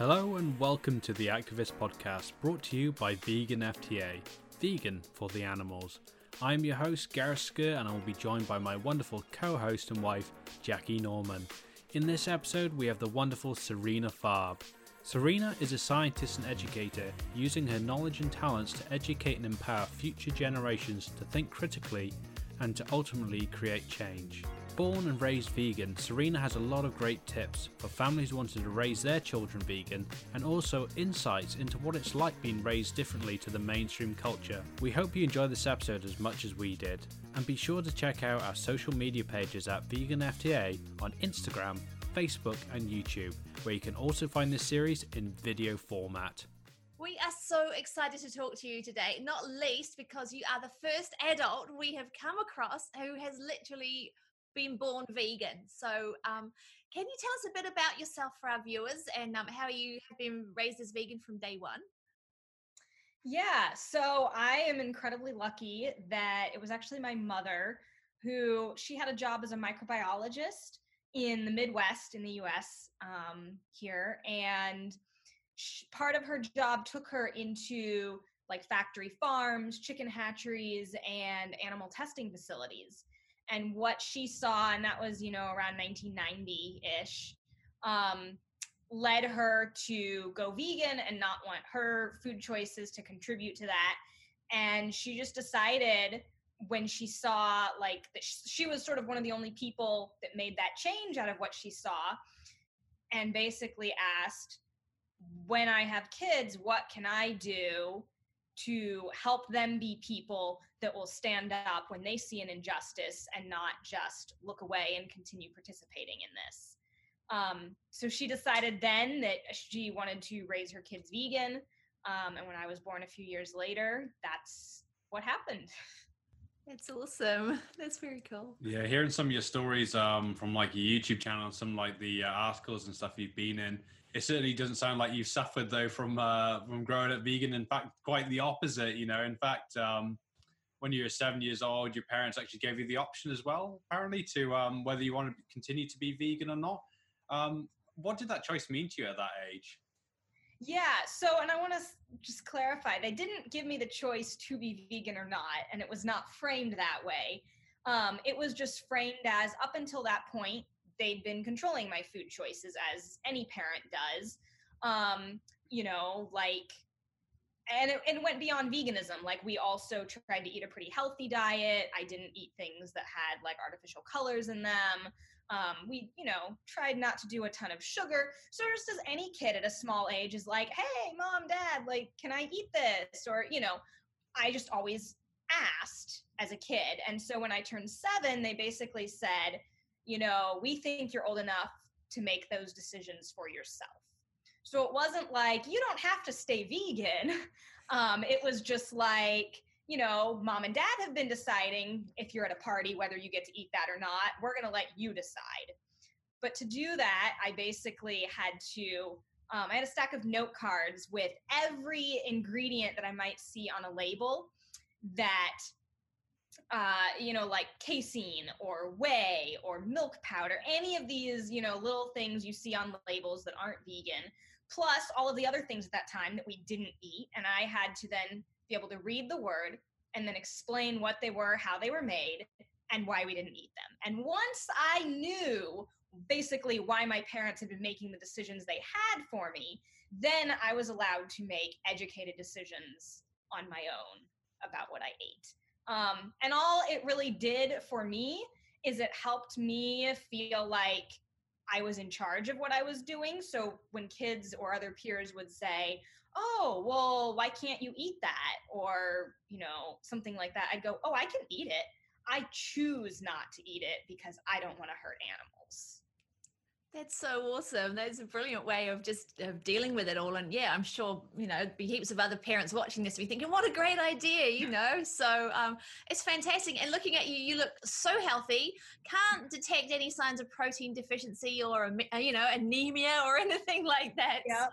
Hello and welcome to the Activist Podcast, brought to you by Vegan FTA, vegan for the animals. I'm your host, Gareth Sker, and I will be joined by my wonderful co host and wife, Jackie Norman. In this episode, we have the wonderful Sarina Farb. Sarina is a scientist and educator, using her knowledge and talents to educate and empower future generations to think critically and to ultimately create change. Born and raised vegan, Sarina has a lot of great tips for families wanting to raise their children vegan and also insights into what it's like being raised differently to the mainstream culture. We hope you enjoy this episode as much as we did. And be sure to check out our social media pages at VeganFTA on Instagram, Facebook, and YouTube, where you can also find this series in video format. We are so excited to talk to you today, not least because you are the first adult we have come across who has literally been born vegan. So, um, can you tell us a bit about yourself for our viewers and um, how you have been raised as vegan from day one? Yeah, so I am incredibly lucky that it was actually my mother who she had a job as a microbiologist in the Midwest in the US um, here. And she, part of her job took her into like factory farms, chicken hatcheries, and animal testing facilities and what she saw, and that was, you know, around 1990 ish, um, led her to go vegan and not want her food choices to contribute to that. And she just decided when she saw, like, that she was sort of one of the only people that made that change out of what she saw, and basically asked, when I have kids, what can I do to help them be people that will stand up when they see an injustice and not just look away and continue participating in this. Um, so she decided then that she wanted to raise her kids vegan. Um, and when I was born a few years later, that's what happened. That's awesome. That's very cool. Yeah, hearing some of your stories um, from like your YouTube channel, and some like the uh, articles and stuff you've been in, it certainly doesn't sound like you've suffered though from uh, from growing up vegan. In fact, quite the opposite. You know, in fact, um, when you were seven years old, your parents actually gave you the option as well, apparently, to um, whether you want to continue to be vegan or not. Um, what did that choice mean to you at that age? Yeah, so, and I want to just clarify they didn't give me the choice to be vegan or not, and it was not framed that way. Um, it was just framed as up until that point, they'd been controlling my food choices as any parent does. Um, you know, like and it, it, went beyond veganism. Like we also tried to eat a pretty healthy diet. I didn't eat things that had like artificial colors in them. Um, we you know tried not to do a ton of sugar. So just as any kid at a small age is like hey mom dad like can i eat this? Or you know i just always asked as a kid. And so when i turned seven they basically said you know, we think you're old enough to make those decisions for yourself. So it wasn't like, you don't have to stay vegan. Um, it was just like, you know, mom and dad have been deciding if you're at a party whether you get to eat that or not. We're going to let you decide. But to do that, I basically had to, um, I had a stack of note cards with every ingredient that I might see on a label that uh, you know, like casein or whey or milk powder, any of these, you know, little things you see on labels that aren't vegan, plus all of the other things at that time that we didn't eat. And I had to then be able to read the word and then explain what they were, how they were made, and why we didn't eat them. And once I knew basically why my parents had been making the decisions they had for me, then I was allowed to make educated decisions on my own about what I ate. Um, and all it really did for me is it helped me feel like I was in charge of what I was doing. So when kids or other peers would say, Oh, well, why can't you eat that? Or, you know, something like that, I'd go, Oh, I can eat it. I choose not to eat it because I don't want to hurt animals. That's so awesome. That's a brilliant way of just of dealing with it all. And yeah, I'm sure, you know, be heaps of other parents watching this be thinking, what a great idea, you know? So um, it's fantastic. And looking at you, you look so healthy, can't detect any signs of protein deficiency or, uh, you know, anemia or anything like that. Yeah.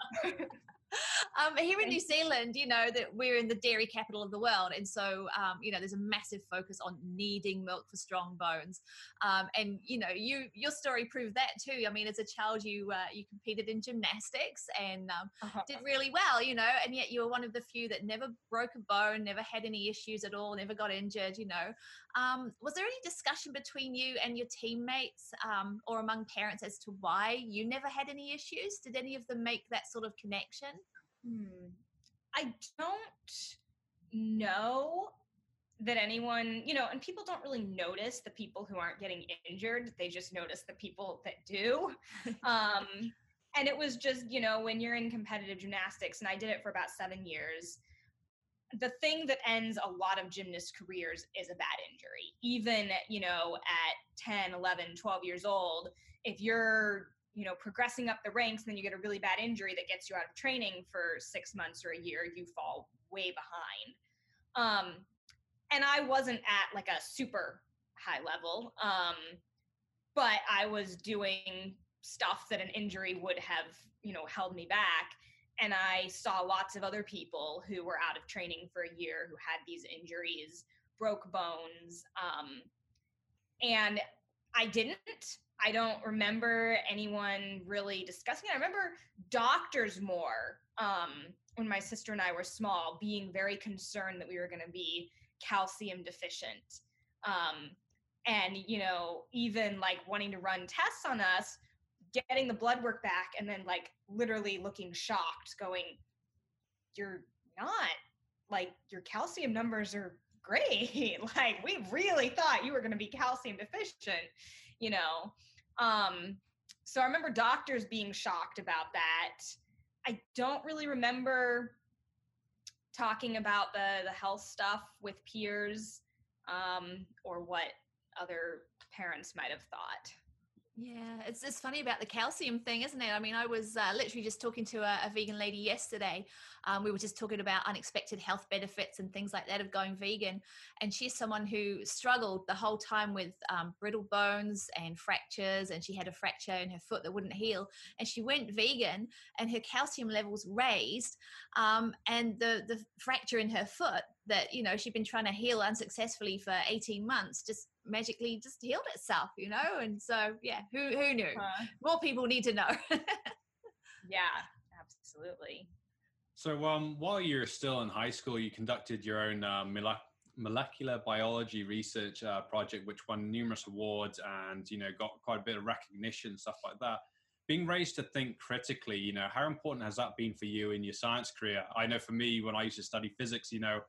Um, here in New Zealand, you know that we're in the dairy capital of the world, and so um, you know there's a massive focus on needing milk for strong bones. Um, and you know, you your story proved that too. I mean, as a child, you uh, you competed in gymnastics and um, uh-huh. did really well, you know, and yet you were one of the few that never broke a bone, never had any issues at all, never got injured. You know, um, was there any discussion between you and your teammates um, or among parents as to why you never had any issues? Did any of them make that sort of connection? Hmm. I don't know that anyone, you know, and people don't really notice the people who aren't getting injured. They just notice the people that do. um, and it was just, you know, when you're in competitive gymnastics, and I did it for about seven years, the thing that ends a lot of gymnast careers is a bad injury. Even, you know, at 10, 11, 12 years old, if you're you know progressing up the ranks and then you get a really bad injury that gets you out of training for six months or a year you fall way behind um and i wasn't at like a super high level um but i was doing stuff that an injury would have you know held me back and i saw lots of other people who were out of training for a year who had these injuries broke bones um and i didn't I don't remember anyone really discussing it. I remember doctors more um, when my sister and I were small being very concerned that we were going to be calcium deficient. Um, and, you know, even like wanting to run tests on us, getting the blood work back, and then like literally looking shocked, going, You're not like your calcium numbers are great. like, we really thought you were going to be calcium deficient, you know. Um, so I remember doctors being shocked about that. I don't really remember talking about the the health stuff with peers um, or what other parents might have thought. Yeah, it's it's funny about the calcium thing, isn't it? I mean, I was uh, literally just talking to a, a vegan lady yesterday. Um, we were just talking about unexpected health benefits and things like that of going vegan, and she's someone who struggled the whole time with um, brittle bones and fractures, and she had a fracture in her foot that wouldn't heal, and she went vegan, and her calcium levels raised, um, and the the fracture in her foot that you know she'd been trying to heal unsuccessfully for 18 months just magically just healed itself you know? And so yeah who who knew? Uh, more people need to know. Yeah absolutely. So um while you're still in high school you conducted your own uh, molecular biology research uh, project which won numerous awards and you know got quite a bit of recognition stuff like that. Being raised to think critically you know how important has that been for you in your science career? I know for me when i used to study physics you know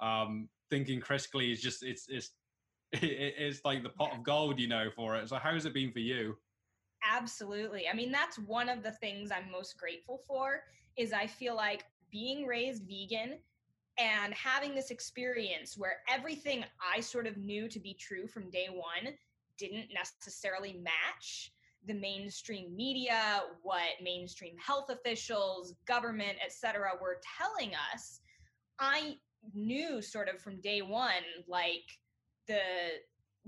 um, thinking critically is just it's it's it's like the pot of gold, you know, for it. So how has it been for you? Absolutely. I mean, that's one of the things I'm most grateful for is I feel like being raised vegan and having this experience where everything I sort of knew to be true from day one didn't necessarily match the mainstream media, what mainstream health officials, government, etc., were telling us. I knew sort of from day one, like the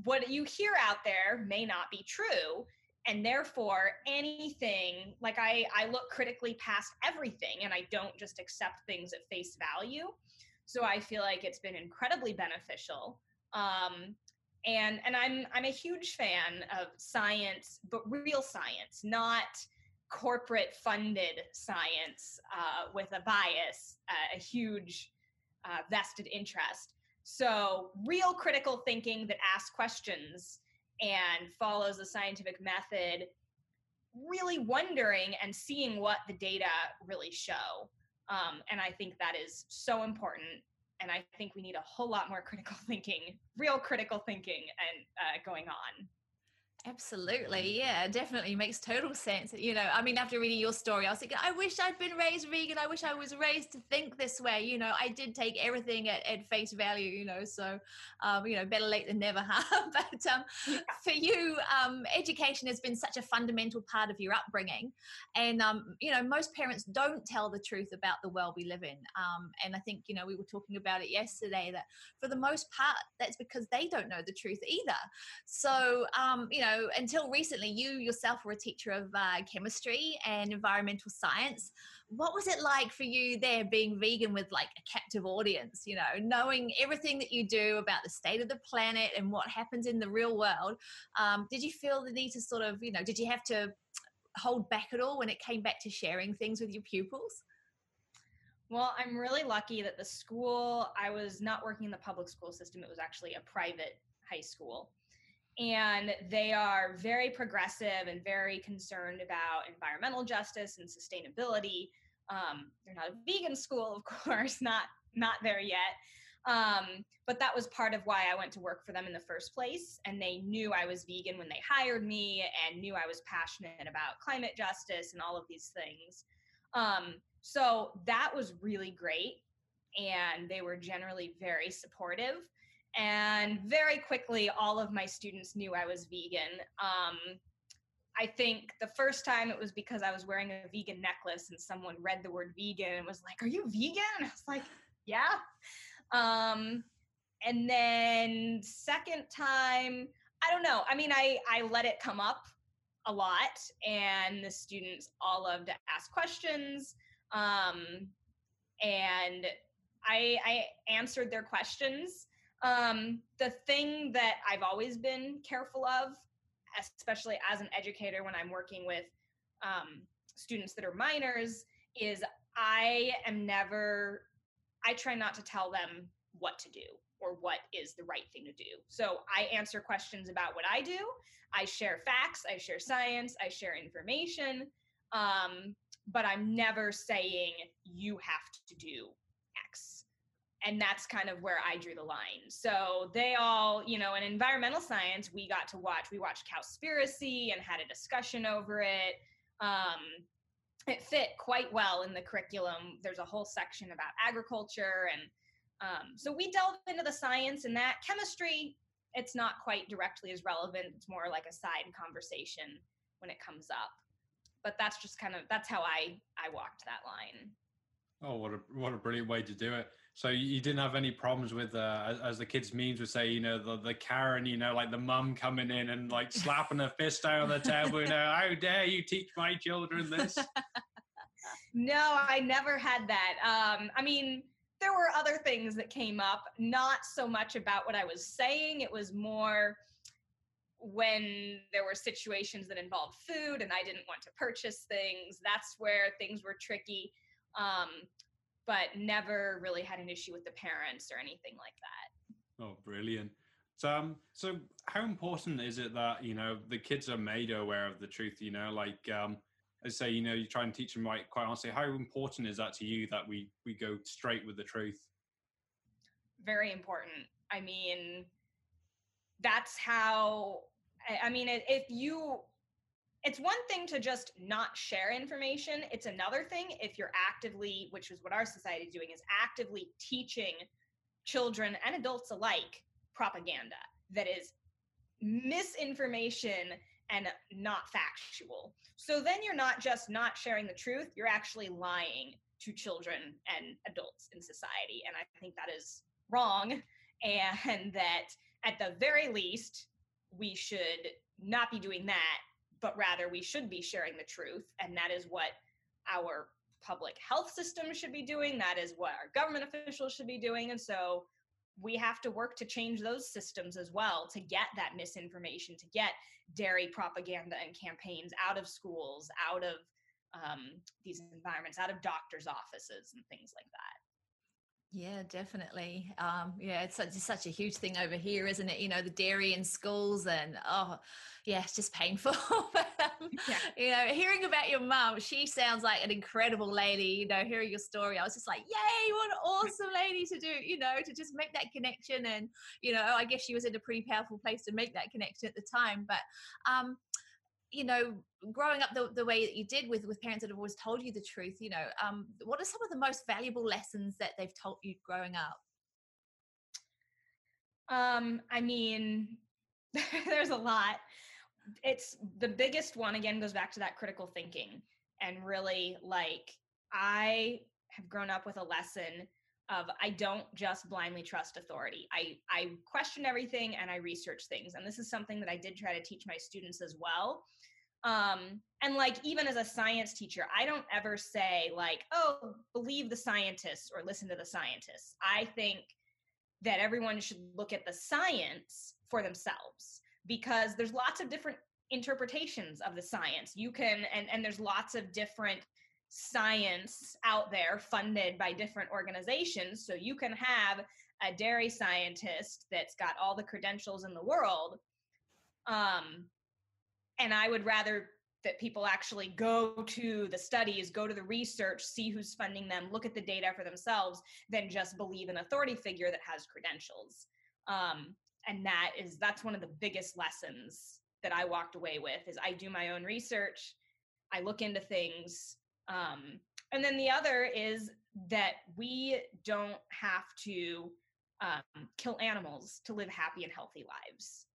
what you hear out there may not be true and therefore anything like i i look critically past everything and i don't just accept things at face value. So i feel like it's been incredibly beneficial um and and i'm i'm a huge fan of science but real science not corporate funded science uh, with a bias uh, a huge uh, vested interest so, real critical thinking that asks questions and follows the scientific method, really wondering and seeing what the data really show. Um, and I think that is so important. And I think we need a whole lot more critical thinking, real critical thinking, and uh, going on. Absolutely. Yeah, definitely makes total sense. You know, I mean, after reading your story, I was thinking, I wish I'd been raised vegan. I wish I was raised to think this way. You know, I did take everything at, at face value, you know, so, um, you know, better late than never. Huh? but um, yeah. for you, um, education has been such a fundamental part of your upbringing. And, um, you know, most parents don't tell the truth about the world we live in. Um, and I think, you know, we were talking about it yesterday that for the most part, that's because they don't know the truth either. So, um, you know, until recently, you yourself were a teacher of uh, chemistry and environmental science. What was it like for you there being vegan with like a captive audience, you know, knowing everything that you do about the state of the planet and what happens in the real world? Um, did you feel the need to sort of, you know, did you have to hold back at all when it came back to sharing things with your pupils? Well, I'm really lucky that the school, I was not working in the public school system, it was actually a private high school. And they are very progressive and very concerned about environmental justice and sustainability. Um, they're not a vegan school, of course, not not there yet. Um, but that was part of why I went to work for them in the first place. And they knew I was vegan when they hired me and knew I was passionate about climate justice and all of these things. Um, so that was really great. And they were generally very supportive. And very quickly, all of my students knew I was vegan. Um, I think the first time it was because I was wearing a vegan necklace and someone read the word vegan and was like, Are you vegan? And I was like, Yeah. Um, and then second time, I don't know. I mean, I, I let it come up a lot, and the students all love to ask questions. Um, and I, I answered their questions. Um, the thing that I've always been careful of, especially as an educator when I'm working with um, students that are minors, is I am never, I try not to tell them what to do or what is the right thing to do. So I answer questions about what I do. I share facts, I share science, I share information. Um, but I'm never saying you have to do. And that's kind of where I drew the line. So they all, you know, in environmental science, we got to watch, we watched Cowspiracy and had a discussion over it. Um, it fit quite well in the curriculum. There's a whole section about agriculture. And um, so we delve into the science and that. Chemistry, it's not quite directly as relevant. It's more like a side conversation when it comes up but that's just kind of that's how I I walked that line. Oh, what a what a brilliant way to do it! So you didn't have any problems with, uh, as, the kids' memes would say, you know, the the Karen, you know, like the mum coming in and like slapping her fist on the table, you know, how dare you teach my children this? no, I never had that. Um, I mean, there were other things that came up, not so much about what I was saying. It was more when there were situations that involved food and I didn't want to purchase things, that's where things were tricky. Um, but never really had an issue with the parents or anything like that. Oh, brilliant. So, um, so how important is it that you know the kids are made aware of the truth? You know, like um, I say, you know, you try and teach them right. Quite honestly, how important is that to you that we we go straight with the truth? Very important. I mean, that's how i mean if you it's one thing to just not share information. It's another thing if you're actively which is what our society is doing is actively teaching children and adults alike propaganda that is misinformation and not factual. So then you're not just not sharing the truth you're actually lying to children and adults in society. And i think that is wrong. And that at the very least, we should not be doing that, but rather we should be sharing the truth. And that is what our public health system should be doing. That is what our government officials should be doing. And so we have to work to change those systems as well to get that misinformation, to get dairy propaganda and campaigns out of schools, out of um, these environments, out of doctors' offices, and things like that. Yeah, definitely. Um, yeah, it's such, it's such a huge thing over here, isn't it? You know, the dairy in schools, and oh, yeah, it's just painful. but, um, yeah. You know, hearing about your mum, she sounds like an incredible lady. You know, hearing your story, I was just like, yay, what an awesome lady to do, you know, to just make that connection. And, you know, I guess she was in a pretty powerful place to make that connection at the time. But, um, you know growing up the, the way that you did with with parents that have always told you the truth you know um, what are some of the most valuable lessons that they've taught you growing up um i mean there's a lot it's the biggest one again goes back to that critical thinking and really like i have grown up with a lesson of I don't just blindly trust authority. I I question everything and I research things. And this is something that I did try to teach my students as well. Um, and like even as a science teacher, I don't ever say like, "Oh, believe the scientists or listen to the scientists." I think that everyone should look at the science for themselves because there's lots of different interpretations of the science. You can and and there's lots of different science out there funded by different organizations. So you can have a dairy scientist that's got all the credentials in the world. Um, and I would rather that people actually go to the studies, go to the research, see who's funding them, look at the data for themselves, than just believe an authority figure that has credentials. Um, and that is that's one of the biggest lessons that I walked away with is I do my own research, I look into things, um, and then the other is that we don't have to um, kill animals to live happy and healthy lives.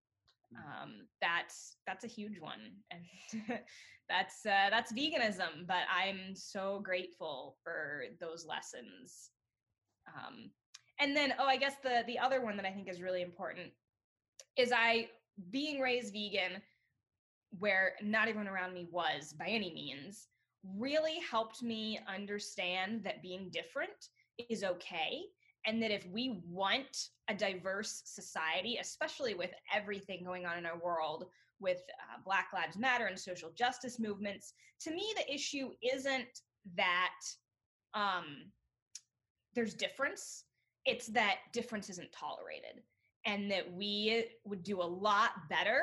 Mm. Um, that's that's a huge one, and that's uh, that's veganism. But I'm so grateful for those lessons. Um, and then, oh, I guess the the other one that I think is really important is I being raised vegan, where not everyone around me was by any means really helped me understand that being different is okay and that if we want a diverse society especially with everything going on in our world with uh, black lives matter and social justice movements to me the issue isn't that um, there's difference. It's that difference isn't tolerated and that we would do a lot better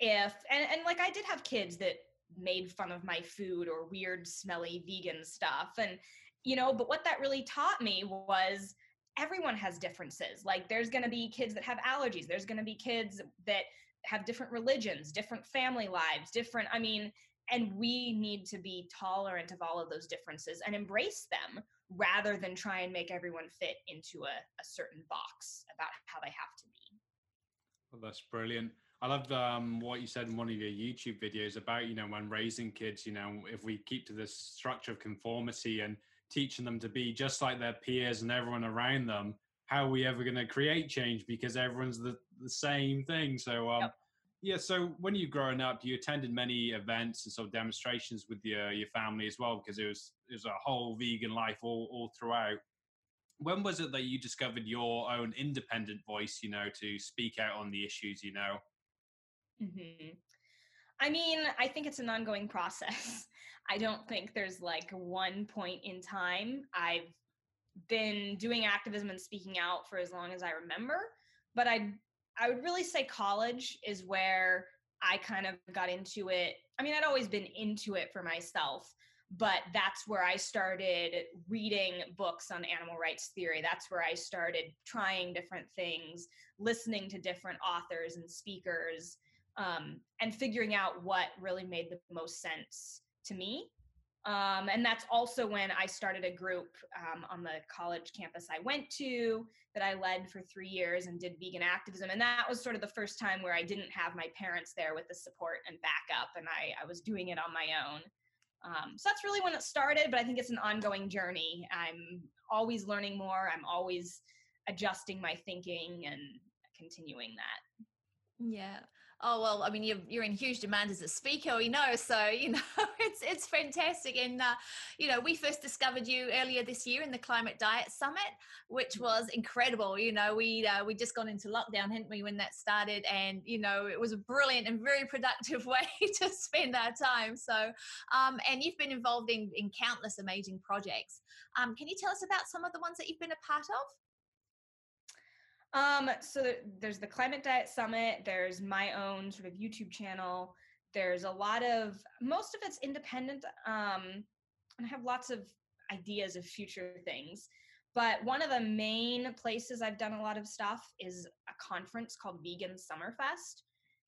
if and, and like i did have kids that made fun of my food or weird smelly vegan stuff and you know but what that really taught me was everyone has differences. Like there's going to be kids that have allergies. There's going to be kids that have different religions different family lives different i mean and we need to be tolerant of all of those differences and embrace them rather than try and make everyone fit into a, a certain box about how they have to be. Well, that's brilliant. I loved um, what you said in one of your YouTube videos about, you know, when raising kids, you know, if we keep to this structure of conformity and teaching them to be just like their peers and everyone around them, how are we ever going to create change because everyone's the, the same thing? So, um, yep. yeah, so when you growing up, you attended many events and sort of demonstrations with your, your family as well, because it was, it was a whole vegan life all, all throughout when was it that you discovered your own independent voice you know to speak out on the issues you know Mm-hmm. I mean, I think it's an ongoing process. I don't think there's like one point in time. I've been doing activism and speaking out for as long as I remember, but I I would really say college is where I kind of got into it. I mean, I'd always been into it for myself, but that's where I started reading books on animal rights theory. That's where I started trying different things, listening to different authors and speakers um, and figuring out what really made the most sense to me. Um, and that's also when I started a group um, on the college campus I went to that I led for three years and did vegan activism. And that was sort of the first time where I didn't have my parents there with the support and backup, and I, I was doing it on my own. Um, so that's really when it started, but I think it's an ongoing journey. I'm always learning more, I'm always adjusting my thinking and continuing that. Yeah. Oh well, I mean you're you're in huge demand as a speaker, we know. So you know it's it's fantastic, and uh, you know we first discovered you earlier this year in the Climate Diet Summit, which mm-hmm. was incredible. You know we uh, we just got into lockdown, hadn't we, when that started, and you know it was a brilliant and very productive way to spend our time. So, um, and you've been involved in in countless amazing projects. Um, can you tell us about some of the ones that you've been a part of? Um, so there's the Climate Diet Summit, there's my own sort of YouTube channel. There's a lot of most of it's independent. Um, and I have lots of ideas of future things. But one of the main places I've done a lot of stuff is a conference called Vegan Summerfest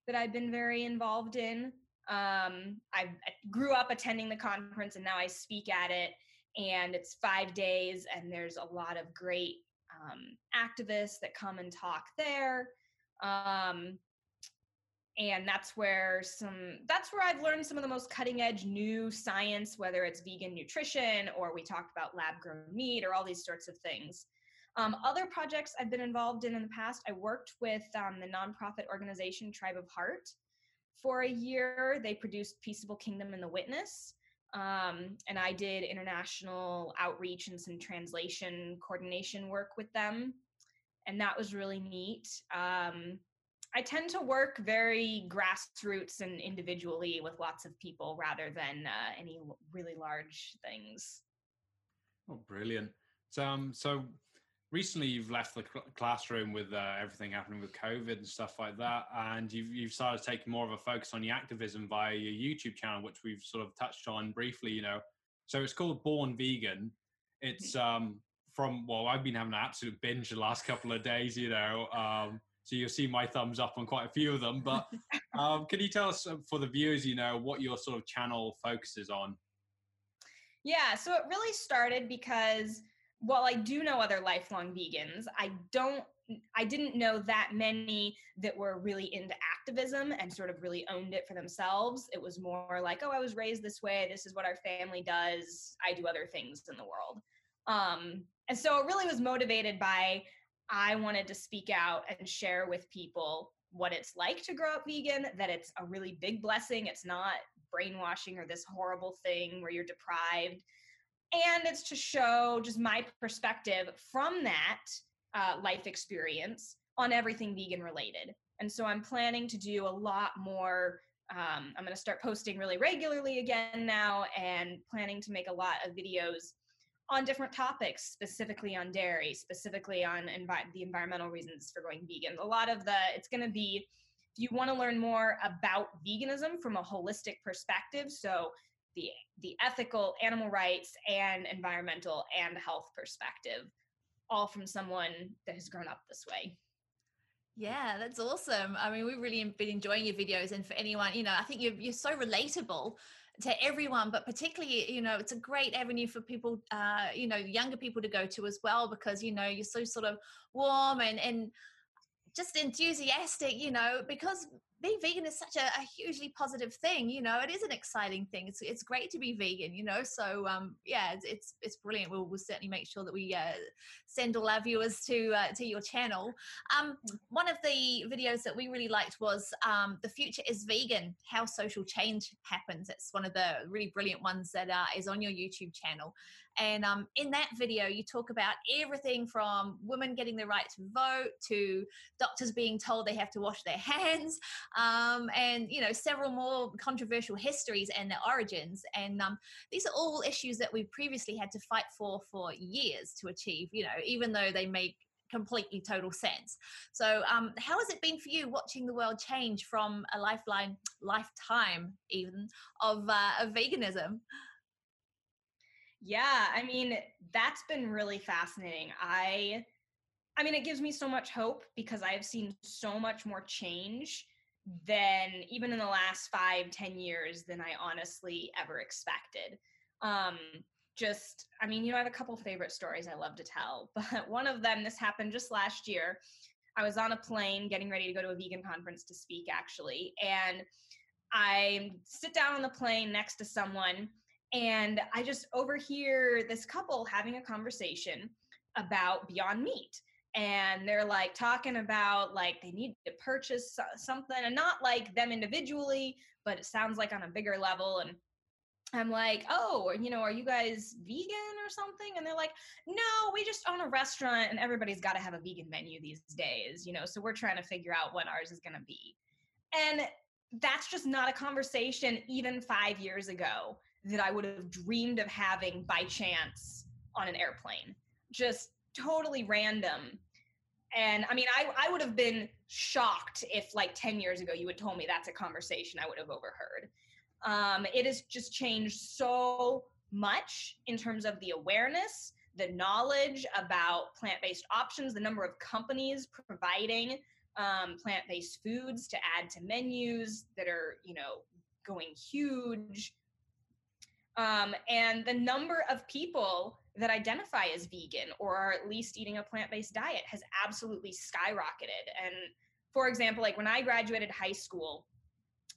that I've been very involved in. Um, I grew up attending the conference and now I speak at it. And it's five days, and there's a lot of great um, activists that come and talk there. Um, and that's where some that's where i've learned some of the most cutting edge new science whether it's vegan nutrition or we talked about lab grown meat or all these sorts of things. Um, other projects i've been involved in in the past i worked with um, the nonprofit organization tribe of heart for a year. They produced peaceable kingdom and the witness um, and i did international outreach and some translation coordination work with them and that was really neat um, I tend to work very grassroots and individually with lots of people rather than uh, any really large things. Oh, brilliant! So, um, so recently you've left the cl- classroom with uh, everything happening with COVID and stuff like that, and you've you've started taking more of a focus on your activism via your YouTube channel, which we've sort of touched on briefly. You know, so it's called Born Vegan. It's um, from well, I've been having an absolute binge the last couple of days. You know. Um, so you'll see my thumbs up on quite a few of them. But um, can you tell us uh, for the viewers, you know, what your sort of channel focuses on? Yeah, so it really started because while I do know other lifelong vegans, I don't I didn't know that many that were really into activism and sort of really owned it for themselves. It was more like, oh, I was raised this way. This is what our family does. I do other things in the world. Um, and so it really was motivated by I wanted to speak out and share with people what it's like to grow up vegan, that it's a really big blessing. It's not brainwashing or this horrible thing where you're deprived. And it's to show just my perspective from that uh, life experience on everything vegan related. And so I'm planning to do a lot more. Um, I'm going to start posting really regularly again now and planning to make a lot of videos on different topics, specifically on dairy, specifically on envi- the environmental reasons for going vegan. A lot of the, it's going to be, if you want to learn more about veganism from a holistic perspective, so the the ethical, animal rights, and environmental and health perspective, all from someone that has grown up this way. Yeah, that's awesome. I mean, we've really been enjoying your videos, and for anyone, you know, I think you're you're so relatable to everyone but particularly you know it's a great avenue for people uh you know younger people to go to as well because you know you're so sort of warm and and just enthusiastic you know because being vegan is such a, a, hugely positive thing you know it is an exciting thing. It's, it's great to be vegan you know so um yeah it's it's, it's brilliant. We'll, we'll certainly make sure that we uh, send all our viewers to uh, to your channel. Um one of the videos that we really liked was um the future is vegan how social change happens. It's one of the really brilliant ones that uh, is on your youtube channel and um, in that video, you talk about everything from women getting the right to vote to doctors being told they have to wash their hands, um, and you know several more controversial histories and their origins. And um, these are all issues that we've previously had to fight for for years to achieve. You know, even though they make completely total sense. So, um, how has it been for you watching the world change from a lifeline, lifetime even of, uh, of veganism? Yeah, I mean, that's been really fascinating. I I mean, it gives me so much hope because I've seen so much more change than even in the last five, ten years than I honestly ever expected. Um, just, I mean, you know, I have a couple favorite stories I love to tell, but one of them, this happened just last year. I was on a plane getting ready to go to a vegan conference to speak, actually, and I sit down on the plane next to someone and I just overhear this couple having a conversation about Beyond Meat. And they're like talking about like they need to purchase something and not like them individually, but it sounds like on a bigger level. And I'm like, oh, you know, are you guys vegan or something? And they're like, no, we just own a restaurant and everybody's got to have a vegan menu these days, you know, so we're trying to figure out what ours is going to be. And that's just not a conversation even five years ago that I would have dreamed of having by chance on an airplane. Just totally random. And I mean, I, I would have been shocked if, like, 10 years ago, you had told me that's a conversation I would have overheard. Um, it has just changed so much in terms of the awareness, the knowledge about plant based options, the number of companies providing um, plant based foods to add to menus that are, you know, going huge um, and the number of people that identify as vegan or are at least eating a plant based diet has absolutely skyrocketed. And for example, like when I graduated high school,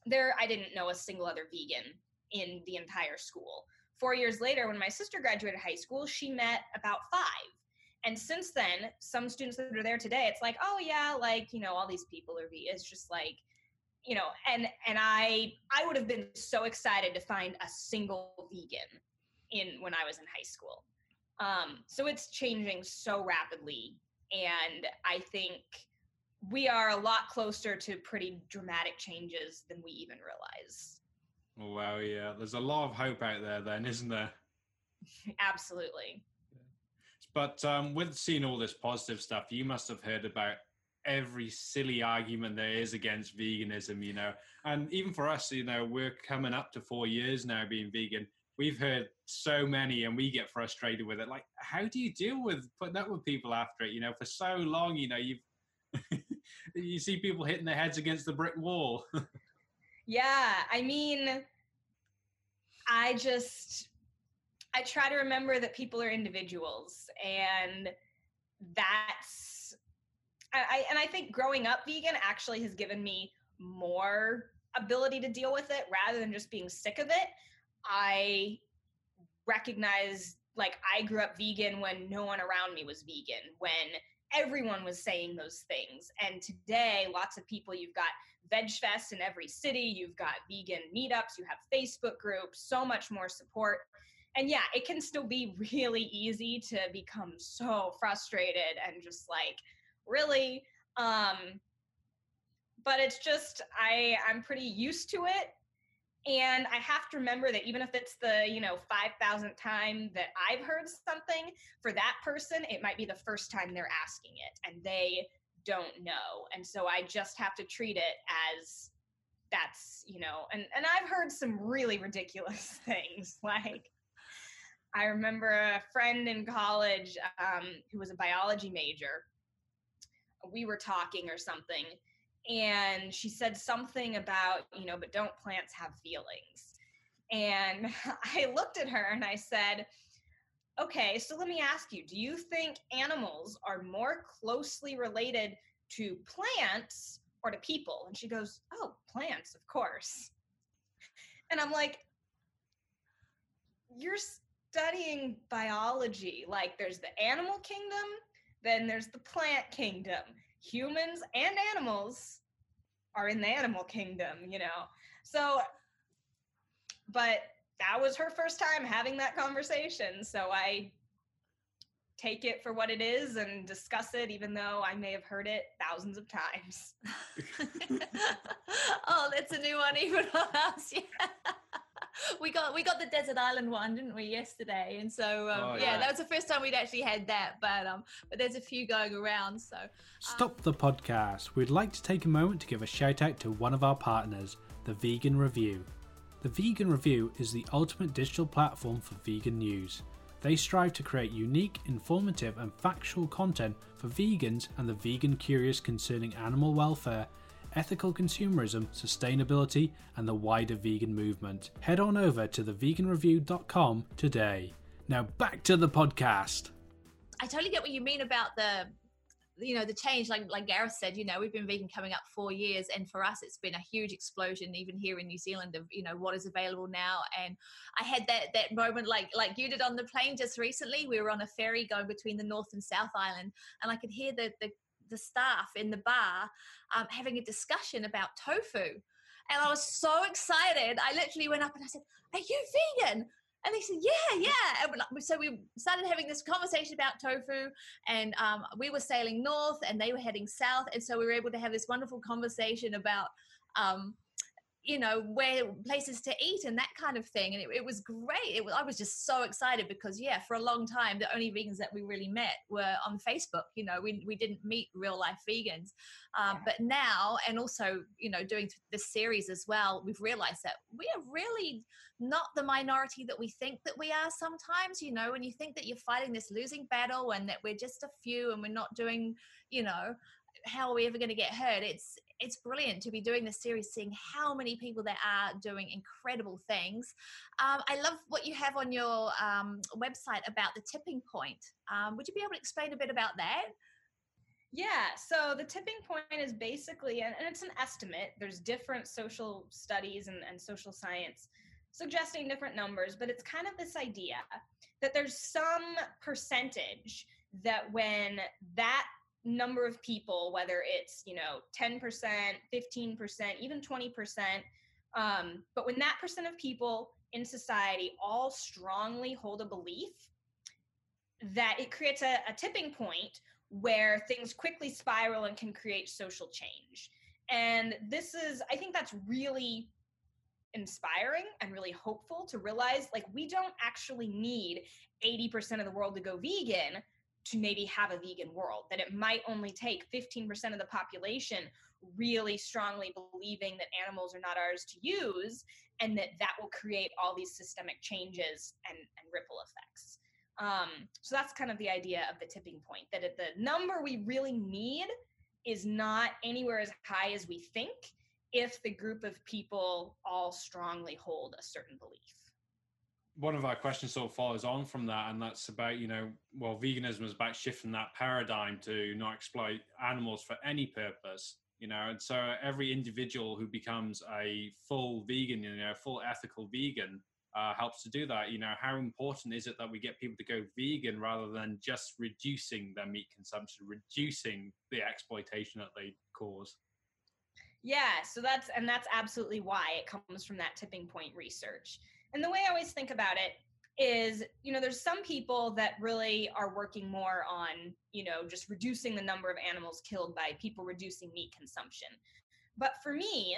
there I didn't know a single other vegan in the entire school. Four years later, when my sister graduated high school, she met about five. And since then, some students that are there today, it's like, oh yeah, like you know, all these people are vegan. It's just like, you know, and and I I would have been so excited to find a single vegan in when I was in high school. Um, so it's changing so rapidly, and I think we are a lot closer to pretty dramatic changes than we even realize. Wow, yeah. There's a lot of hope out there, then, isn't there? Absolutely. But um, with seeing all this positive stuff, you must have heard about every silly argument there is against veganism, you know. And even for us, you know, we're coming up to four years now being vegan. We've heard so many and we get frustrated with it. Like, how do you deal with putting up with people after it? You know, for so long, you know, you've you see people hitting their heads against the brick wall. yeah, I mean, I just I try to remember that people are individuals, and that's I, and I think growing up vegan actually has given me more ability to deal with it rather than just being sick of it. I recognize like I grew up vegan when no one around me was vegan, when everyone was saying those things. And today, lots of people, you've got Veg Fest in every city, you've got vegan meetups, you have Facebook groups, so much more support. And yeah, it can still be really easy to become so frustrated and just like, really? Um, but it's just I I'm pretty used to it and i have to remember that even if it's the you know 5000th time that i've heard something for that person it might be the first time they're asking it and they don't know and so i just have to treat it as that's you know and and i've heard some really ridiculous things like i remember a friend in college um, who was a biology major we were talking or something and she said something about, you know, but don't plants have feelings? And I looked at her and I said, okay, so let me ask you, do you think animals are more closely related to plants or to people? And she goes, oh, plants, of course. And I'm like, you're studying biology. Like, there's the animal kingdom, then there's the plant kingdom humans and animals are in the animal kingdom, you know. So, but that was her first time having that conversation. So I take it for what it is and discuss it, even though I may have heard it thousands of times. oh, that's a new one, even on us. Yeah. we got we got the desert island one, didn't we, yesterday? And so um, oh, yeah. yeah. that was the first time we'd actually had that. But um, but there's a few going around. So um, stop the podcast. We'd like to take a moment to give a shout out to one of our partners, the Vegan Review. The Vegan Review is the ultimate digital platform for vegan news. They strive to create unique, informative, and factual content for vegans and the vegan curious concerning animal welfare ethical consumerism, sustainability, and the wider vegan movement. Head on over to theveganreview.com today. Now back to the podcast. I totally get what you mean about the you know the change like like gareth said you know we've been vegan coming up four years and for us it's been a huge explosion even here in new zealand of you know what is available now and i had that that moment like like you did on the plane just recently we were on a ferry going between the north and south island and i could hear the the the staff in the bar um, having a discussion about tofu. And I was so excited. I literally went up and I said, Are you vegan? And they said, Yeah, yeah. And so we started having this conversation about tofu, and um, we were sailing north and they were heading south. And so we were able to have this wonderful conversation about um, you know where places to eat and that kind of thing. And it, it was great. It was, i was just so excited because yeah for a long time the only vegans that we really met were on facebook you know we, we didn't meet real life vegans. Um, yeah. but now and also you know doing this series as well we've realized that we are really not the minority that we think that we are sometimes you know when you think that you're fighting this losing battle and that we're just a few and we're not doing you know how are we ever going to get heard it's it's brilliant to be doing this series, seeing how many people there are doing incredible things. Um, I love what you have on your um, website about the tipping point. Um, would you be able to explain a bit about that? Yeah, so the tipping point is basically, and, it's an estimate, there's different social studies and, and social science suggesting different numbers, but it's kind of this idea that there's some percentage that when that number of people, whether it's, you know, 10%, 15%, even 20%, um, but when that percent of people in society all strongly hold a belief that it creates a, a tipping point where things quickly spiral and can create social change. And this is, I think that's really inspiring and really hopeful to realize like we don't actually need 80% of the world to go vegan to maybe have a vegan world that it might only take 15% of the population really strongly believing that animals are not ours to use and that that will create all these systemic changes and, and ripple effects. Um, so that's kind of the idea of the tipping point that at the number we really need is not anywhere as high as we think if the group of people all strongly hold a certain belief one of our questions sort of follows on from that, and that's about you know, well, veganism is about shifting that paradigm to not exploit animals for any purpose, you know, and so every individual who becomes a full vegan, you know, full ethical vegan, uh, helps to do that. You know, how important is it that we get people to go vegan rather than just reducing their meat consumption, reducing the exploitation that they cause? Yeah, so that's and that's absolutely why it comes from that tipping point research. And the way I always think about it is, you know, there's some people that really are working more on, you know, just reducing the number of animals killed by people reducing meat consumption. But for me,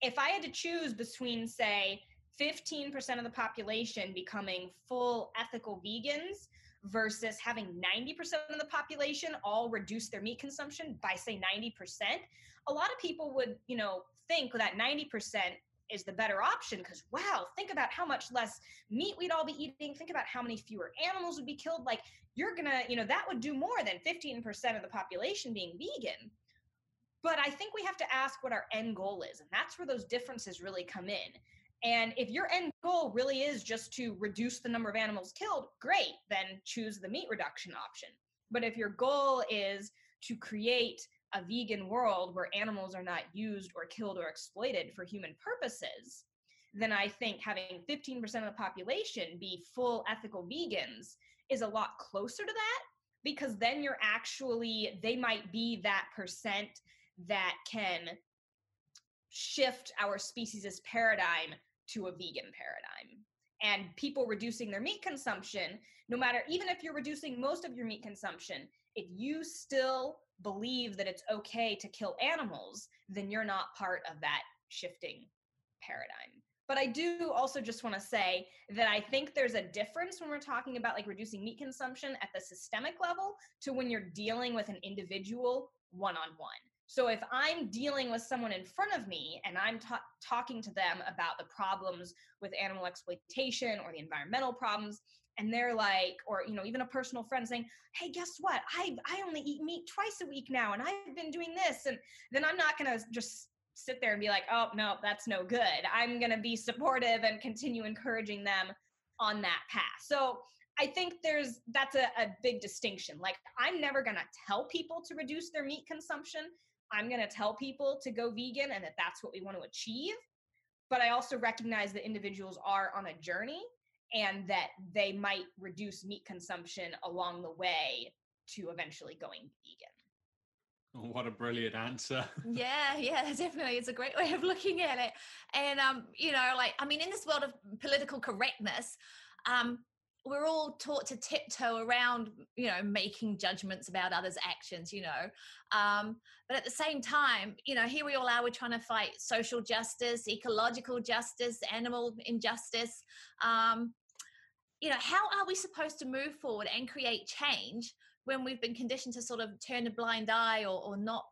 if I had to choose between, say, 15% of the population becoming full ethical vegans versus having 90% of the population all reduce their meat consumption by say 90%, a lot of people would, you know, think that 90% is the better option because wow think about how much less meat we'd all be eating. Think about how many fewer animals would be killed. Like you're gonna you know that would do more than 15% of the population being vegan. But i think we have to ask what our end goal is and that's where those differences really come in. And if your end goal really is just to reduce the number of animals killed great then choose the meat reduction option. But if your goal is to create a vegan world where animals are not used or killed or exploited for human purposes, then I think having 15% of the population be full ethical vegans is a lot closer to that because then you're actually, they might be that percent that can shift our species' paradigm to a vegan paradigm. And people reducing their meat consumption, no matter, even if you're reducing most of your meat consumption, if you still believe that it's okay to kill animals, then you're not part of that shifting paradigm. But I do also just want to say that I think there's a difference when we're talking about like reducing meat consumption at the systemic level to when you're dealing with an individual one on one. So if I'm dealing with someone in front of me and I'm ta- talking to them about the problems with animal exploitation or the environmental problems, and they're like or you know even a personal friend saying hey guess what? I i only eat meat twice a week now and i've been doing this and then i'm not to just sit there and be like oh no that's no good. I'm to be supportive and continue encouraging them on that path. So i think there's that's a, a big distinction. Like i'm never to tell people to reduce their meat consumption i'm going to tell people to go vegan and that that's what we want to achieve but i also recognize that individuals are on a journey and that they might reduce meat consumption along the way to eventually going vegan. what a brilliant answer. yeah, yeah, definitely. It's a great way of looking at it. And um, you know, like I mean, in this world of political correctness, um, we're all taught to tiptoe around, you know, making judgments about others' actions, you know. Um, but at the same time, you know, here we all are, we're trying to fight social justice, ecological justice, animal injustice. Um, you know, how are we supposed to move forward and create change when we've been conditioned to sort of turn a blind eye or, or not,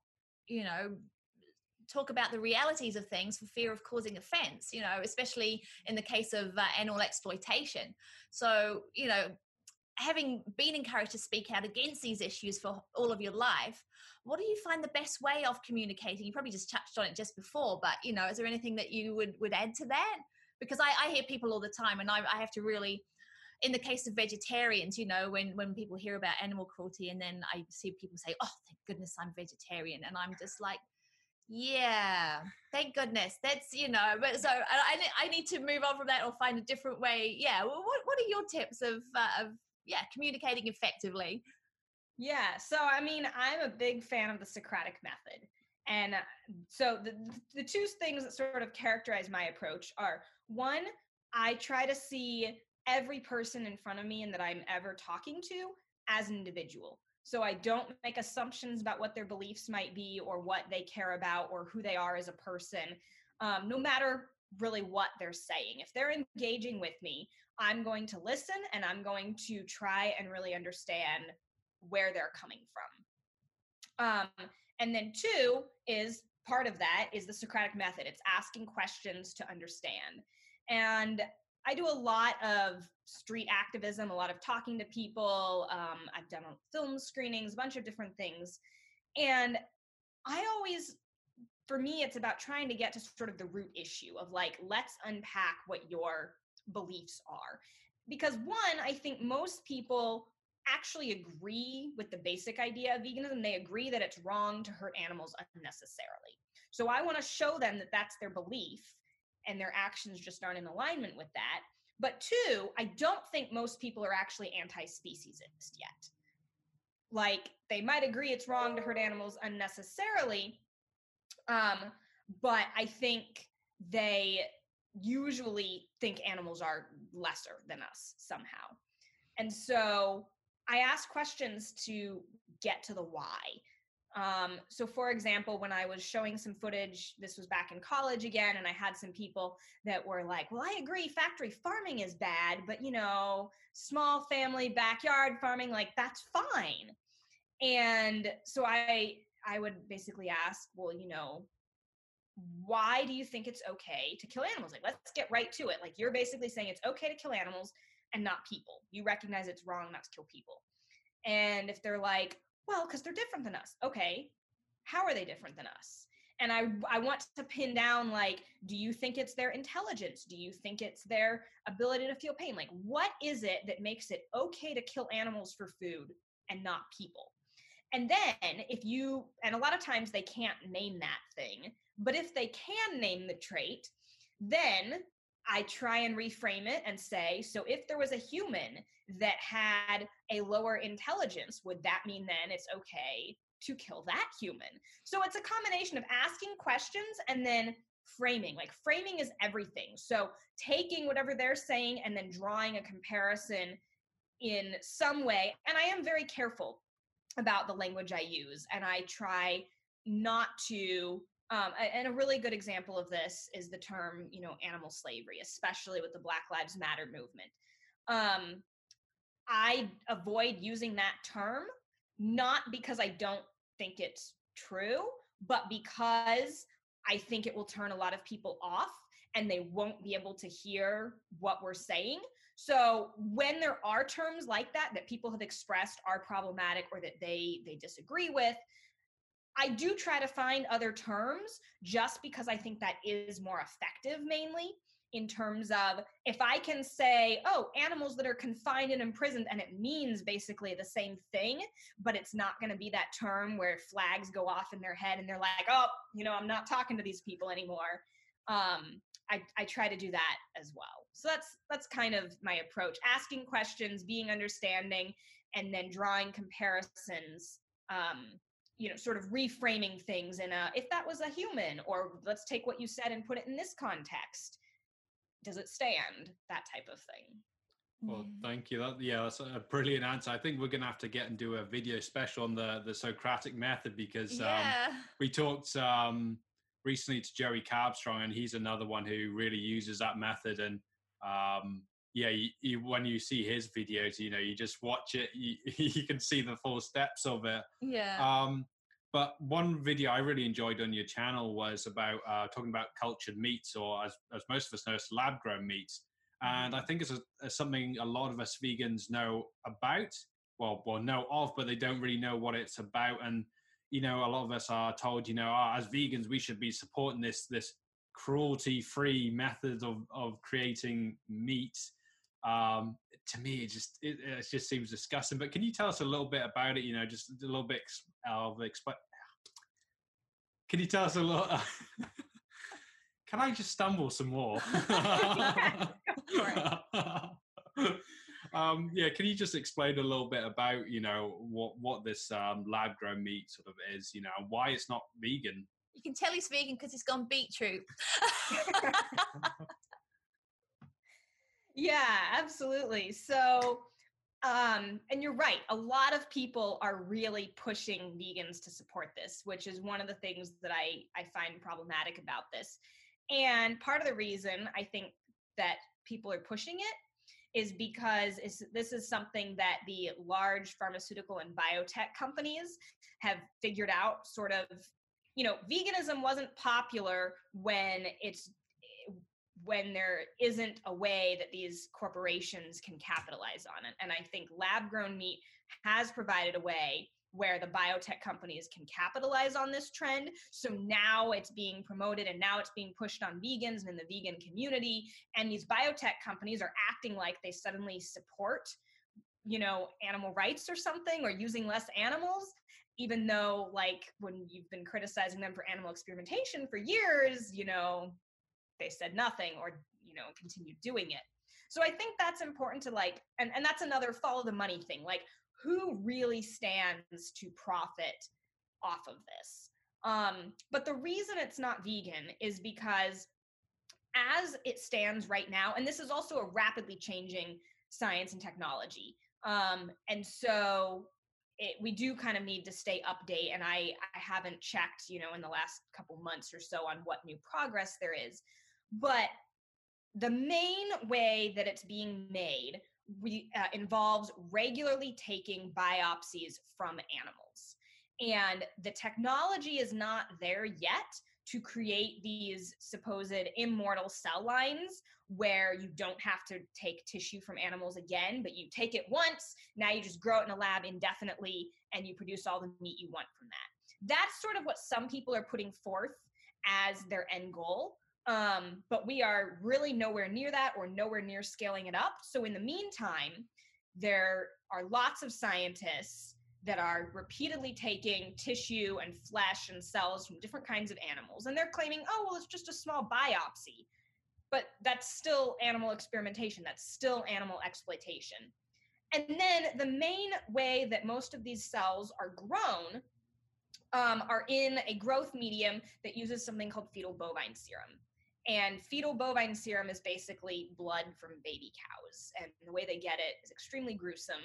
you know, talk about the realities of things for fear of causing offense, you know, especially in the case of uh, animal exploitation. So, you know, having been encouraged to speak out against these issues for all of your life, what do you find the best way of communicating? You probably just touched on it just before, but you know, is there anything that you would would add to that? Because I, I hear people all the time, and I, I have to really in the case of vegetarians, you know, when when people hear about animal cruelty, and then I see people say, "Oh, thank goodness I'm vegetarian," and I'm just like, yeah, thank goodness. That's you know, but so I, I need to move on from that or find a different way. Yeah, well, what what are your tips of uh, of yeah communicating effectively? Yeah, so I mean, I'm a big fan of the Socratic method. And uh, so the, the two things that sort of characterize my approach are one, I try to see every person in front of me and that I'm ever talking to as an individual. So I don't make assumptions about what their beliefs might be or what they care about or who they are as a person, um, no matter really what they're saying. If they're engaging with me, I'm going to listen and I'm going to try and really understand where they're coming from. Um, and then two is part of that is the Socratic method. It's asking questions to understand. And I do a lot of street activism, a lot of talking to people. Um, I've done film screenings, a bunch of different things. And I always, for me, it's about trying to get to sort of the root issue of like, let's unpack what your beliefs are. Because one, I think most people actually agree with the basic idea of veganism. They agree that it's wrong to hurt animals unnecessarily. So I want to show them that that's their belief and their actions just aren't in alignment with that. But two, I don't think most people are actually anti speciesist yet. Like they might agree it's wrong to hurt animals unnecessarily, um, but I think they usually think animals are lesser than us somehow. And so I ask questions to get to the why. Um, so, for example, when I was showing some footage, this was back in college again, and I had some people that were like, Well, I agree, factory farming is bad, but you know, small family backyard farming, like that's fine. And so I I would basically ask, Well, you know, why do you think it's okay to kill animals? Like, let's get right to it. Like, you're basically saying it's okay to kill animals and not people. You recognize it's wrong not to kill people. And if they're like, well, because they're different than us. Okay, how are they different than us? And I, I want to pin down like, do you think it's their intelligence? Do you think it's their ability to feel pain? Like, what is it that makes it okay to kill animals for food and not people? And then if you, and a lot of times they can't name that thing, but if they can name the trait, then I try and reframe it and say, so if there was a human that had a lower intelligence, would that mean then it's okay to kill that human? So it's a combination of asking questions and then framing. Like framing is everything. So taking whatever they're saying and then drawing a comparison in some way. And I am very careful about the language I use and I try not to um, and a really good example of this is the term, you know, animal slavery, especially with the Black Lives Matter movement. Um, I avoid using that term, not because I don't think it's true, but because I think it will turn a lot of people off and they won't be able to hear what we're saying. So when there are terms like that that people have expressed are problematic or that they they disagree with, I do try to find other terms just because I think that is more effective mainly in terms of if I can say, oh, animals that are confined and imprisoned, and it means basically the same thing, but it's not going to be that term where flags go off in their head and they're like, oh, you know, I'm not talking to these people anymore. Um, I, I try to do that as well. So that's that's kind of my approach: asking questions, being understanding, and then drawing comparisons um, you know sort of reframing things in a if that was a human or let's take what you said and put it in this context does it stand? That type of thing. Well thank you. That, yeah that's a brilliant answer. I think we're gonna have to get and do a video special on the the socratic method because yeah. um, we talked um, recently to Joey Carbstrong and he's another one who really uses that method and um, yeah you, you, when you see his videos you know you just watch it you, you can see the full steps of it. Yeah. Um but one video i really enjoyed on your channel was about uh, talking about cultured meats or as, as most of us know it's lab grown meats. And i mm-hmm. think it's, a, something a lot of us vegans know about. Well well know of but they don't really know what it's about. And you know a lot of us are told you know oh, as vegans we should be supporting this this cruelty free method of of creating meat. Um, to me, it just it, it, just seems disgusting. But can you tell us a little bit about it? You know, just a little bit of exp- Can you tell us a little? can I just stumble some more? um, yeah, can you just explain a little bit about you know what what this um, lab grown meat sort of is? You know, why it's not vegan? You can tell he's vegan because he's gone beetroot. Yeah, absolutely. So, um, and you're right. A lot of people are really pushing vegans to support this, which is one of the things that I I find problematic about this. And part of the reason I think that people are pushing it is because this is something that the large pharmaceutical and biotech companies have figured out sort of you know veganism wasn't popular when it's when there isn't a way that these corporations can capitalize on it and i think lab grown meat has provided a way where the biotech companies can capitalize on this trend. So now it's being promoted and now it's being pushed on vegans and in the vegan community. And these biotech companies are acting like they suddenly support, you know, animal rights or something or using less animals. Even though, like, when you've been criticizing them for animal experimentation for years, you know, they said nothing or, you know, continued doing it. So I think that's important to like, and, and that's another follow the money thing. Like, who really stands to profit off of this. Um, but the reason it's not vegan is because as it stands right now, and this is also a rapidly changing science and technology. Um, and so it, we do kind of need to stay update and I, I haven't checked you know in the last couple months or so on what new progress there is but the main way that it's being made uh, involves regularly taking biopsies from animals. And the technology is not there yet to create these supposed immortal cell lines where you don't have to take tissue from animals again, but you take it once, now you just grow it in a lab indefinitely, and you produce all the meat you want from that. That's sort of what some people are putting forth as their end goal. Um, but we are really nowhere near that or nowhere near scaling it up. So in the meantime, there are lots of scientists that are repeatedly taking tissue and flesh and cells from different kinds of animals. And they're claiming, oh, well, it's just a small biopsy. But that's still animal experimentation, that's still animal exploitation. And then the main way that most of these cells are grown um, are in a growth medium that uses something called fetal bovine serum. And fetal bovine serum is basically blood from baby cows. And the way they get it is extremely gruesome.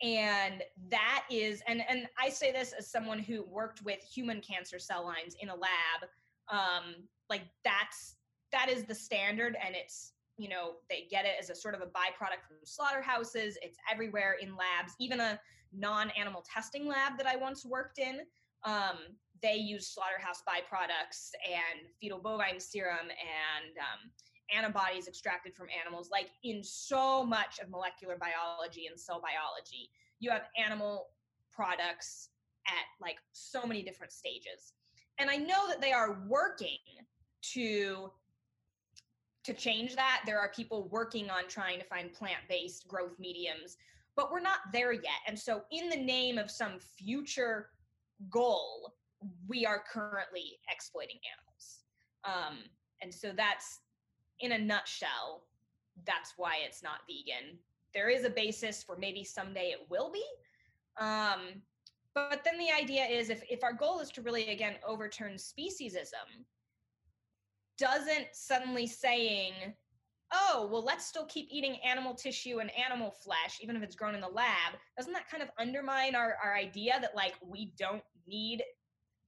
And that is, and, and I say this as someone who worked with human cancer cell lines in a lab. Um, like that's that is the standard, and it's you know they get it as a sort of a byproduct from slaughterhouses. It's everywhere in labs, even a non-animal testing lab that I once worked in. Um, they use slaughterhouse byproducts and fetal bovine serum and um, antibodies extracted from animals. Like in so much of molecular biology and cell biology, you have animal products at like so many different stages. And I know that they are working to to change that. There are people working on trying to find plant-based growth mediums, but we're not there yet. And so in the name of some future goal, we are currently exploiting animals. Um, and so that's in a nutshell, that's why it's not vegan. There is a basis for maybe someday it will be. Um, but then the idea is if, if our goal is to really, again, overturn speciesism, doesn't suddenly saying, oh, well, let's still keep eating animal tissue and animal flesh, even if it's grown in the lab, doesn't that kind of undermine our, our idea that like we don't need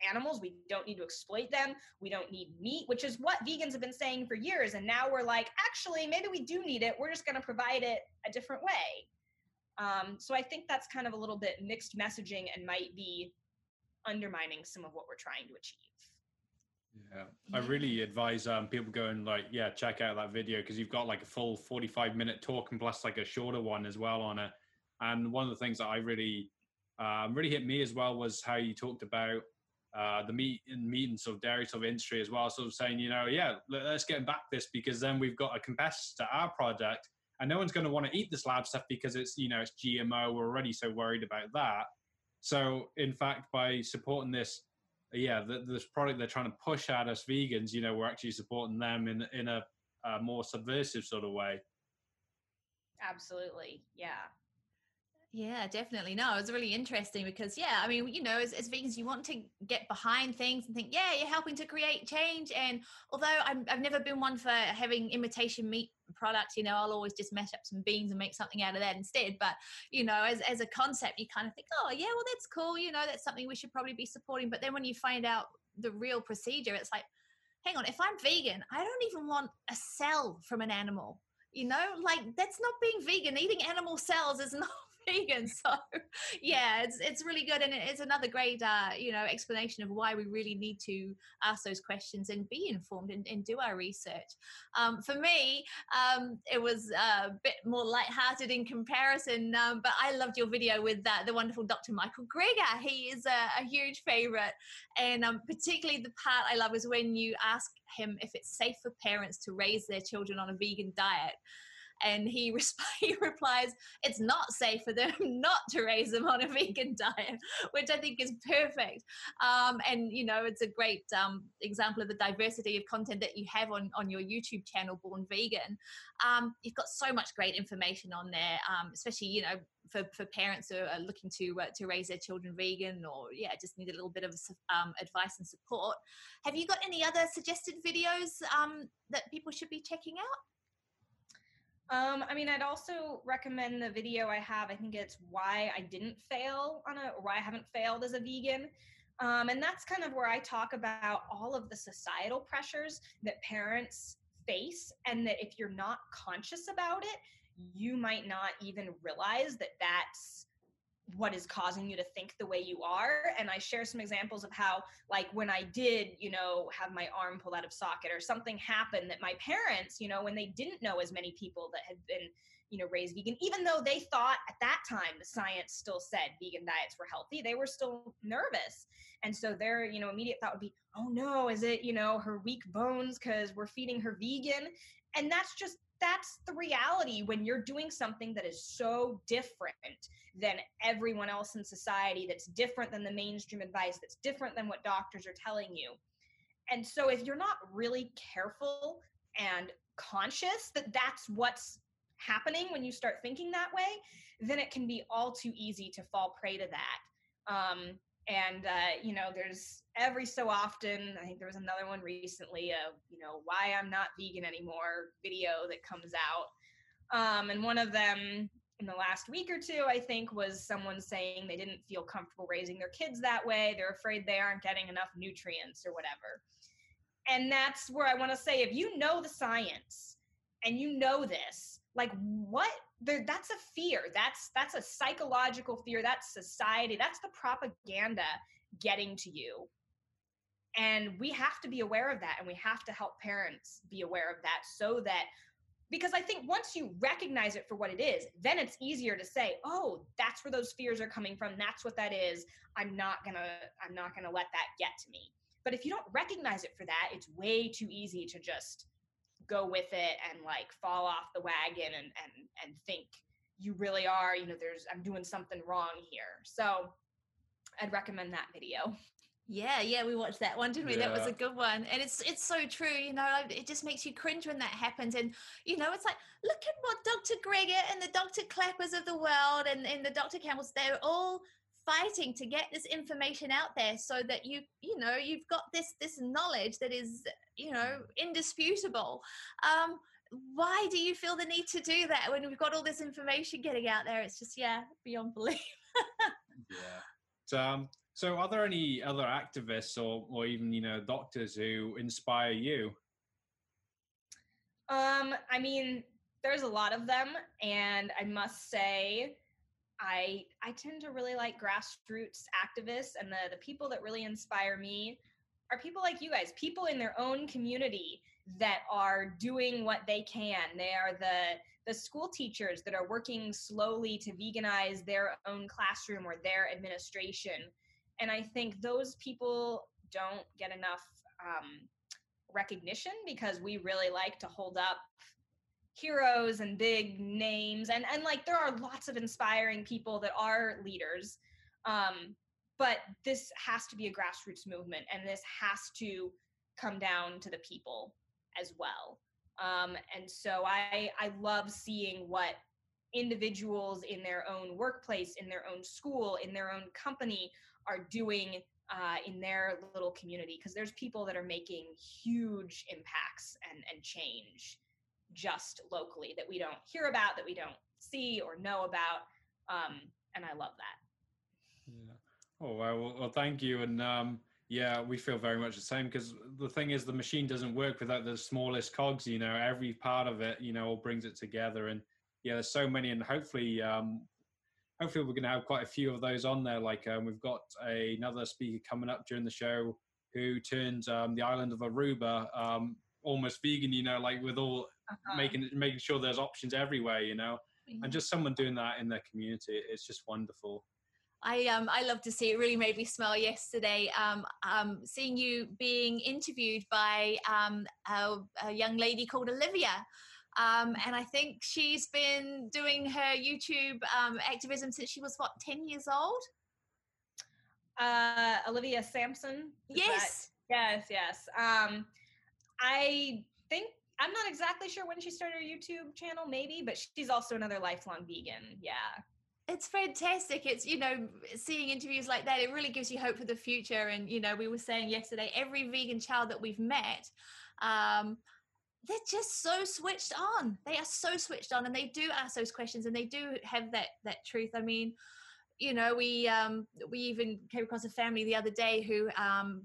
animals. We don't need to exploit them. We don't need meat, which is what vegans have been saying for years. And now we're like, actually, maybe we do need it. We're just going to provide it a different way. Um, so I think that's kind of a little bit mixed messaging and might be undermining some of what we're trying to achieve. Yeah, I really advise um, people go and like, yeah, check out that video because you've got like a full 45 minute talk and plus like a shorter one as well on it. And one of the things that I really, um, really hit me as well was how you talked about uh, the meat and meat and sort of dairy sort of industry as well, sort of saying, you know, yeah, let's get back this because then we've got a competitor to our product and no one's going to want to eat this lab stuff because it's you know it's gmo we're already so worried about that. So in fact by supporting this yeah the, this product they're trying to push at us vegans you know we're actually supporting them in in a, a more subversive sort of way. Absolutely yeah yeah, definitely. No, it was really interesting because, yeah, I mean, you know, as, as vegans, you want to get behind things and think, yeah, you're helping to create change. And although I'm, I've never been one for having imitation meat products, you know, I'll always just mash up some beans and make something out of that instead. But, you know, as, as a concept, you kind of think, oh, yeah, well, that's cool. You know, that's something we should probably be supporting. But then when you find out the real procedure, it's like, hang on, if I'm vegan, I don't even want a cell from an animal you know like that's not being vegan eating animal cells is not vegan. So yeah, it's it's really good, and it's another great uh, you know explanation of why we really need to ask those questions and be informed and, and do our research. Um, for me, um, it was a bit more lighthearted in comparison, um, but I loved your video with uh, the wonderful Dr. Michael Greger. He is a, a huge favorite, and um, particularly the part I love is when you ask him if it's safe for parents to raise their children on a vegan diet and he, he replies, It's not safe for them not to raise them on a vegan diet, which I think is perfect. Um, and, you know, it's a great um, example of the diversity of content that you have on, on your YouTube channel, Born Vegan. Um, you've got so much great information on there, um, especially, you know, for, for parents who are looking to uh, to raise their children vegan or yeah just need a little bit of um, advice and support have you got any other suggested videos um, that people should be checking out um, I mean, I'd also recommend the video I have. I think it's why I didn't fail on a, why I haven't failed as a vegan. Um, and that's kind of where I talk about all of the societal pressures that parents face, and that if you're not conscious about it, you might not even realize that that's what is causing you to think the way you are. And i share some examples of how like when i did you know have my arm pulled out of socket or something happened that my parents you know when they didn't know as many people that had been you know raised vegan even though they thought at that time the science still said vegan diets were healthy they were still nervous. And so their you know immediate thought would be oh no is it you know her weak bones because we're feeding her vegan? And that's just that's the reality when you're doing something that is so different than everyone else in society, that's different than the mainstream advice, that's different than what doctors are telling you. And so, if you're not really careful and conscious that that's what's happening when you start thinking that way, then it can be all too easy to fall prey to that. Um, and uh, you know there's every so often i think there was another one recently of you know why i'm not vegan anymore video that comes out. Um, and one of them in the last week or two i think was someone saying they didn't feel comfortable raising their kids that way they're afraid they aren't getting enough nutrients or whatever. And that's where i want to say if you know the science and you know this like what there that's a fear that's that's a psychological fear that's society that's the propaganda getting to you and we have to be aware of that and we have to help parents be aware of that so that because i think once you recognize it for what it is then it's easier to say oh that's where those fears are coming from. That's what that is. I'm not gonna i'm not gonna let that get to me. But if you don't recognize it for that it's way too easy to just go with it and like fall off the wagon and and and think you really are you know there's i'm doing something wrong here. So i'd recommend that video yeah, yeah, we watched that one, didn't we? Yeah. That was a good one, and it's it's so true. You know, it just makes you cringe when that happens, and you know, it's like look at what Dr. Greger and the Dr. Klapers of the world and and the Dr. Campbells. They're all fighting to get this information out there so that you you know you've got this this knowledge that is you know indisputable um why do you feel the need to do that when we've got all this information getting out there it's just yeah beyond belief yeah so, um so are there any other activists or or even you know doctors who inspire you um i mean there's a lot of them and i must say I I tend to really like grassroots activists and the the people that really inspire me are people like you guys, people in their own community that are doing what they can. They are the the school teachers that are working slowly to veganize their own classroom or their administration. And I think those people don't get enough um, recognition because we really like to hold up heroes and big names. And and like there are lots of inspiring people that are leaders um but this has to be a grassroots movement and this has to come down to the people as well. Um and so i i love seeing what individuals in their own workplace in their own school in their own company are doing uh, in their little community because there's people that are making huge impacts and, and change just locally that we don't hear about, that we don't see or know about. Um, and I love that. Yeah. Oh, well, well, thank you. And um, yeah, we feel very much the same because the thing is, the machine doesn't work without the smallest cogs, you know, every part of it, you know, all brings it together. And yeah, there's so many. And hopefully, um, hopefully we're going to have quite a few of those on there. Like um, we've got a, another speaker coming up during the show who turns um, the island of Aruba um, almost vegan. You know, like with all uh-huh. making making sure there's options everywhere. You know, mm-hmm. and just someone doing that in their community, it's just wonderful. I um I love to see it. Really made me smile yesterday. Um, um, seeing you being interviewed by um a, a young lady called Olivia. Um, and I think she's been doing her YouTube um, activism since she was what, 10 years old? Uh, Olivia Sampson. Yes. That, yes, yes. Um, I think I'm not exactly sure when she started her YouTube channel, maybe, but she's also another lifelong vegan. Yeah. It's fantastic. It's, you know, seeing interviews like that, it really gives you hope for the future. And, you know, we were saying yesterday, every vegan child that we've met, um, they're just so switched on. They are so switched on, and they do ask those questions, and they do have that that truth. I mean, you know, we um, we even came across a family the other day who um,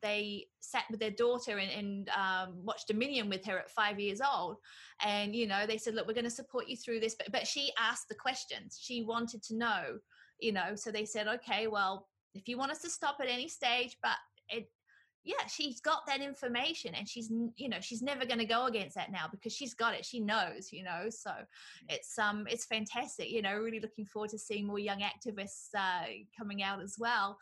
they sat with their daughter and, and um, watched Dominion with her at five years old, and you know, they said, "Look, we're going to support you through this," but but she asked the questions. She wanted to know, you know, so they said, "Okay, well." If you want us to stop at any stage, but it, yeah she's got that information and she's you know she's never going to go against that now because she's got it she knows you know so mm. it's um it's fantastic you know really looking forward to seeing more young activists uh, coming out as well.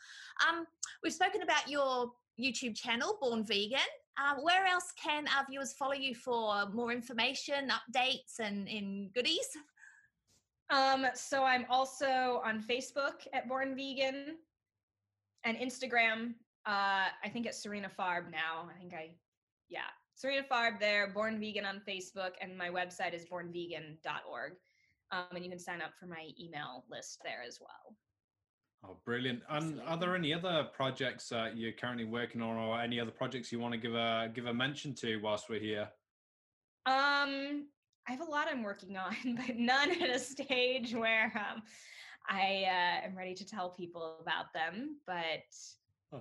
Um we've spoken about your youtube channel born vegan. Uh, where else can our viewers follow you for more information updates and in goodies? Um so i'm also on facebook at born vegan and instagram uh, I think it's Sarina Farb now. I think I, yeah, Sarina Farb there, Born Vegan on Facebook, and my website is bornvegan.org. Um, and you can sign up for my email list there as well. Oh, brilliant! And are there any other projects that you're currently working on, or any other projects you want to give a give a mention to whilst we're here? Um, I have a lot I'm working on, but none at a stage where um, I uh, am ready to tell people about them. But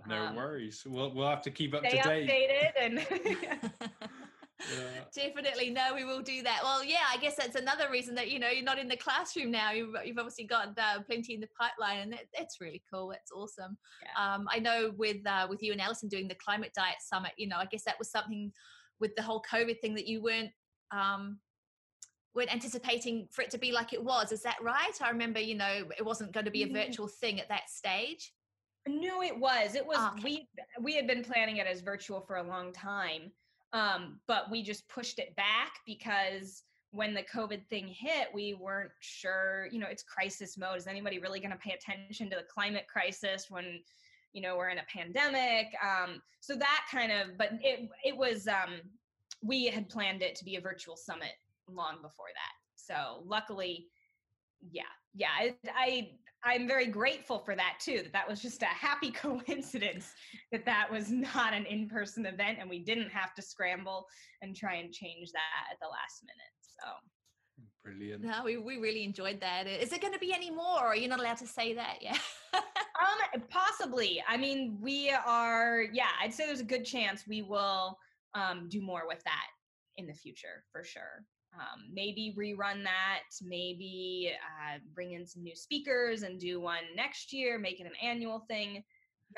no um, worries. We'll we'll have to keep up to date. Updated and yeah. Definitely, no, we will do that. Well, yeah, I guess that's another reason that you know you're not in the classroom now. You've, you've obviously got uh, plenty in the pipeline, and it, it's really cool. It's awesome. Yeah. Um, I know with uh, with you and Alison doing the climate diet summit, you know, I guess that was something with the whole COVID thing that you weren't um, weren't anticipating for it to be like it was. Is that right? I remember, you know, it wasn't going to be a virtual thing at that stage. No, it was. It was okay. we we had been planning it as virtual for a long time. Um, but we just pushed it back because when the COVID thing hit, we weren't sure, you know, it's crisis mode. Is anybody really going to pay attention to the climate crisis when, you know, we're in a pandemic? Um, so that kind of, but it, it was, um, we had planned it to be a virtual summit long before that. So luckily, yeah, yeah, I, I I'm very grateful for that too. That that was just a happy coincidence that that was not an in-person event and we didn't have to scramble and try and change that at the last minute. So brilliant. No, we, we really enjoyed that. Is it going to be any more? Or are you not allowed to say that Yeah. um, possibly. I mean, we are. Yeah, I'd say there's a good chance we will um, do more with that in the future for sure um, maybe rerun that, maybe uh, bring in some new speakers and do one next year, make it an annual thing.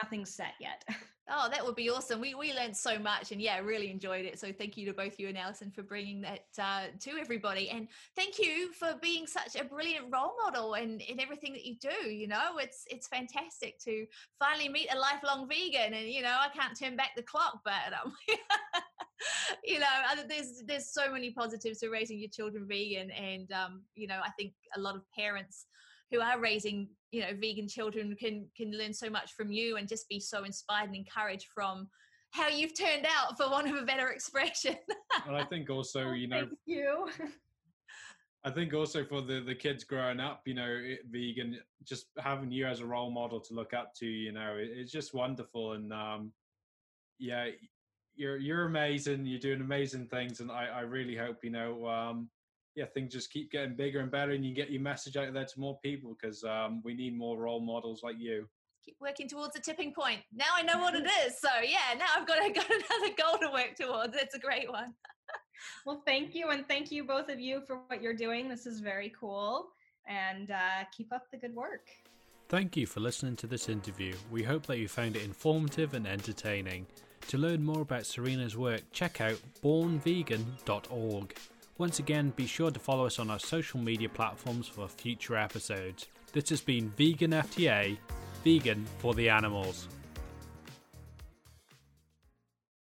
Nothing's set yet. Oh, that would be awesome. We we learned so much and yeah, really enjoyed it. So thank you to both you and Alison for bringing that uh, to everybody. And thank you for being such a brilliant role model and in everything that you do. You know, it's it's fantastic to finally meet a lifelong vegan and you know, I can't turn back the clock, but um, you know, there's there's so many positives to raising your children vegan, and um, you know, I think a lot of parents who are raising you know vegan children can can learn so much from you and just be so inspired and encouraged from how you've turned out for want of a better expression. And i think also oh, you know you. I think also for the the kids growing up you know vegan just having you as a role model to look up to you know it's just wonderful and um yeah you're you're amazing you're doing amazing things and i i really hope you know um yeah, things just keep getting bigger and better, and you get your message out there to more people because um, we need more role models like you. Keep working towards a tipping point. Now I know what it is. So yeah, now I've got, got another goal to work towards. It's a great one. well, thank you, and thank you both of you for what you're doing. This is very cool, and uh, keep up the good work. Thank you for listening to this interview. We hope that you found it informative and entertaining. To learn more about Sarina's work, check out bornvegan.org. Once again, be sure to follow us on our social media platforms for future episodes. This has been Vegan FTA, vegan for the animals.